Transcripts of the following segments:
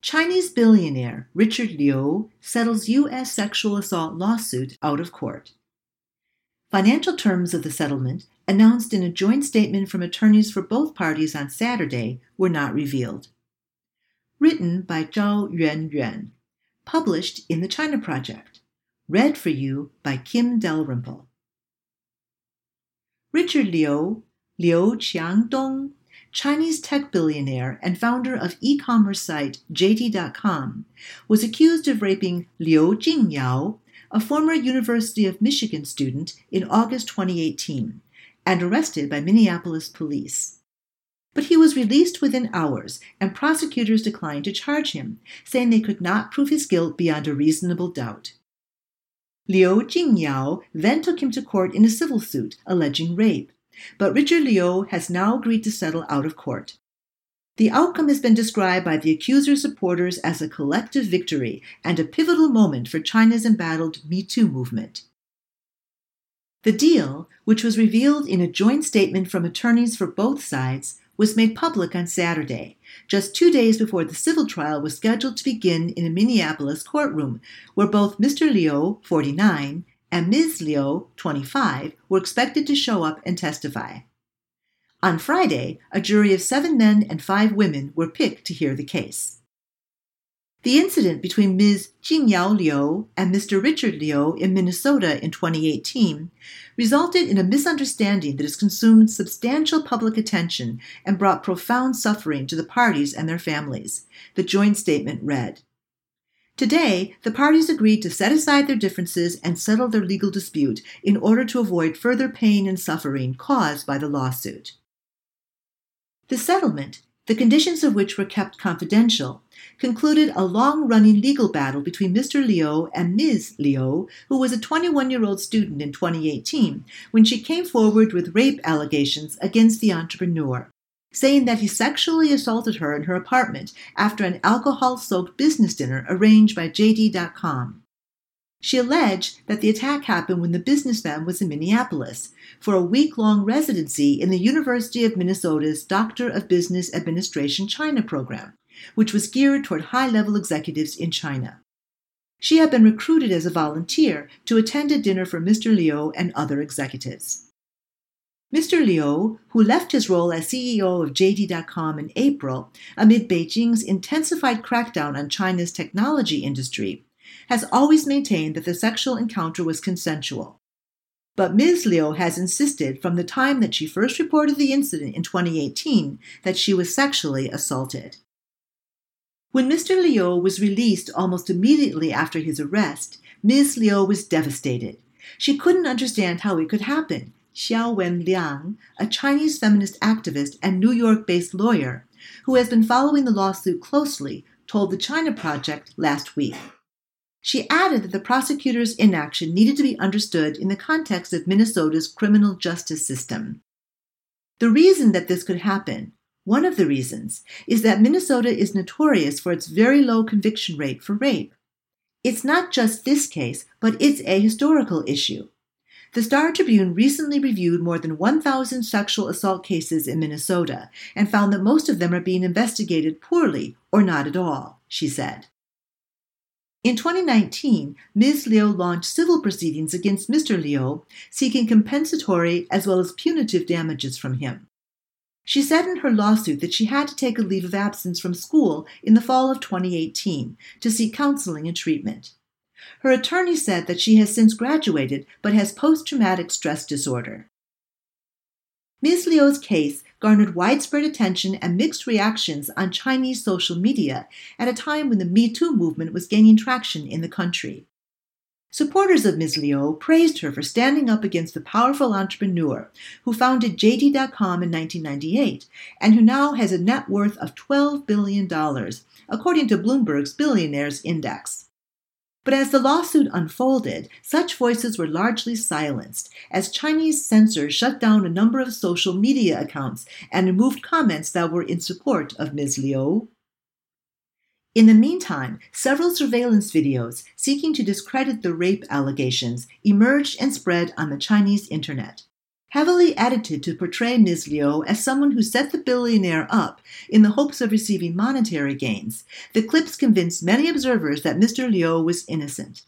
Chinese billionaire Richard Liu settles U.S. sexual assault lawsuit out of court. Financial terms of the settlement, announced in a joint statement from attorneys for both parties on Saturday, were not revealed. Written by Zhao Yuanyuan. Published in the China Project. Read for you by Kim Dalrymple. Richard Liu, Liu Qiangdong, Chinese tech billionaire and founder of e commerce site JD.com, was accused of raping Liu Jingyao, a former University of Michigan student, in August 2018, and arrested by Minneapolis police. But he was released within hours, and prosecutors declined to charge him, saying they could not prove his guilt beyond a reasonable doubt. Liu Jingyao then took him to court in a civil suit alleging rape, but Richard Liu has now agreed to settle out of court. The outcome has been described by the accuser's supporters as a collective victory and a pivotal moment for China's embattled Me Too movement. The deal, which was revealed in a joint statement from attorneys for both sides, was made public on Saturday, just two days before the civil trial was scheduled to begin in a Minneapolis courtroom, where both Mr. Liu, 49, and Ms. Liu, 25, were expected to show up and testify. On Friday, a jury of seven men and five women were picked to hear the case. The incident between Ms. Jingyao Liu and Mr. Richard Liu in Minnesota in 2018 resulted in a misunderstanding that has consumed substantial public attention and brought profound suffering to the parties and their families, the joint statement read. Today, the parties agreed to set aside their differences and settle their legal dispute in order to avoid further pain and suffering caused by the lawsuit. The settlement, the conditions of which were kept confidential, concluded a long running legal battle between Mr. Liu and Ms. Liu, who was a 21 year old student in 2018 when she came forward with rape allegations against the entrepreneur saying that he sexually assaulted her in her apartment after an alcohol soaked business dinner arranged by JD.com. She alleged that the attack happened when the businessman was in Minneapolis for a week long residency in the University of Minnesota's Doctor of Business Administration China program, which was geared toward high level executives in China. She had been recruited as a volunteer to attend a dinner for Mr. Liu and other executives. Mr. Liu, who left his role as CEO of JD.com in April amid Beijing's intensified crackdown on China's technology industry, has always maintained that the sexual encounter was consensual. But Ms. Liu has insisted from the time that she first reported the incident in 2018 that she was sexually assaulted. When Mr. Liu was released almost immediately after his arrest, Ms. Liu was devastated. She couldn't understand how it could happen Xiaowen Liang, a Chinese feminist activist and New York based lawyer who has been following the lawsuit closely, told the China Project last week. She added that the prosecutor's inaction needed to be understood in the context of Minnesota's criminal justice system. The reason that this could happen, one of the reasons, is that Minnesota is notorious for its very low conviction rate for rape. It's not just this case, but it's a historical issue. The Star Tribune recently reviewed more than 1,000 sexual assault cases in Minnesota and found that most of them are being investigated poorly or not at all, she said. In 2019, Ms. Liu launched civil proceedings against Mr. Liu, seeking compensatory as well as punitive damages from him. She said in her lawsuit that she had to take a leave of absence from school in the fall of 2018 to seek counseling and treatment. Her attorney said that she has since graduated but has post traumatic stress disorder. Ms. Liu's case garnered widespread attention and mixed reactions on Chinese social media at a time when the Me Too movement was gaining traction in the country. Supporters of Ms. Liu praised her for standing up against the powerful entrepreneur who founded JD.com in 1998 and who now has a net worth of $12 billion, according to Bloomberg's Billionaires Index. But as the lawsuit unfolded, such voices were largely silenced as Chinese censors shut down a number of social media accounts and removed comments that were in support of Ms. Liu. In the meantime, several surveillance videos seeking to discredit the rape allegations emerged and spread on the Chinese internet. Heavily edited to portray Ms. Liu as someone who set the billionaire up in the hopes of receiving monetary gains, the clips convinced many observers that Mr. Liu was innocent.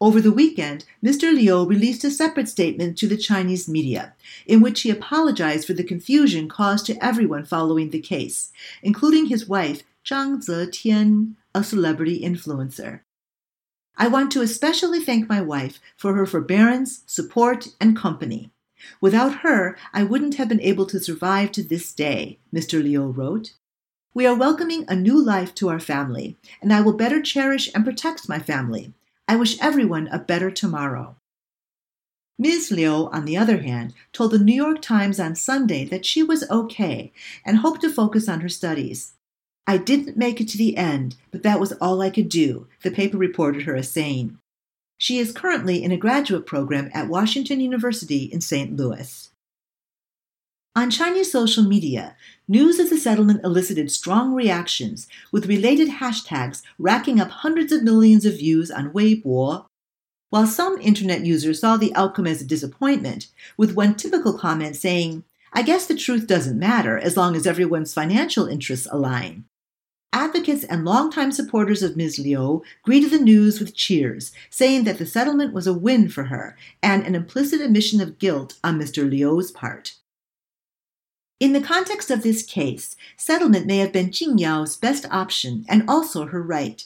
Over the weekend, Mr. Liu released a separate statement to the Chinese media, in which he apologized for the confusion caused to everyone following the case, including his wife, Zhang Zetian, a celebrity influencer. I want to especially thank my wife for her forbearance, support, and company. Without her, I wouldn't have been able to survive to this day, Mr. Liu wrote. We are welcoming a new life to our family, and I will better cherish and protect my family. I wish everyone a better tomorrow. Ms. Liu, on the other hand, told the New York Times on Sunday that she was okay and hoped to focus on her studies. I didn't make it to the end, but that was all I could do, the paper reported her as saying. She is currently in a graduate program at Washington University in St. Louis. On Chinese social media, news of the settlement elicited strong reactions, with related hashtags racking up hundreds of millions of views on Weibo. While some internet users saw the outcome as a disappointment, with one typical comment saying, I guess the truth doesn't matter as long as everyone's financial interests align. Advocates and longtime supporters of Ms. Liu greeted the news with cheers, saying that the settlement was a win for her and an implicit admission of guilt on Mr. Liu's part. In the context of this case, settlement may have been Jing Yao's best option and also her right.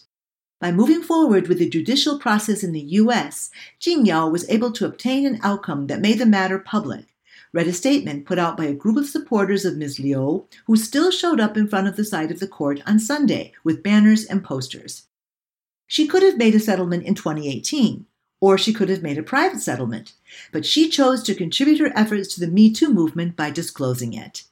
By moving forward with the judicial process in the U.S., Jing Yao was able to obtain an outcome that made the matter public read a statement put out by a group of supporters of Ms. Liu who still showed up in front of the site of the court on Sunday with banners and posters. She could have made a settlement in 2018, or she could have made a private settlement, but she chose to contribute her efforts to the Me Too movement by disclosing it.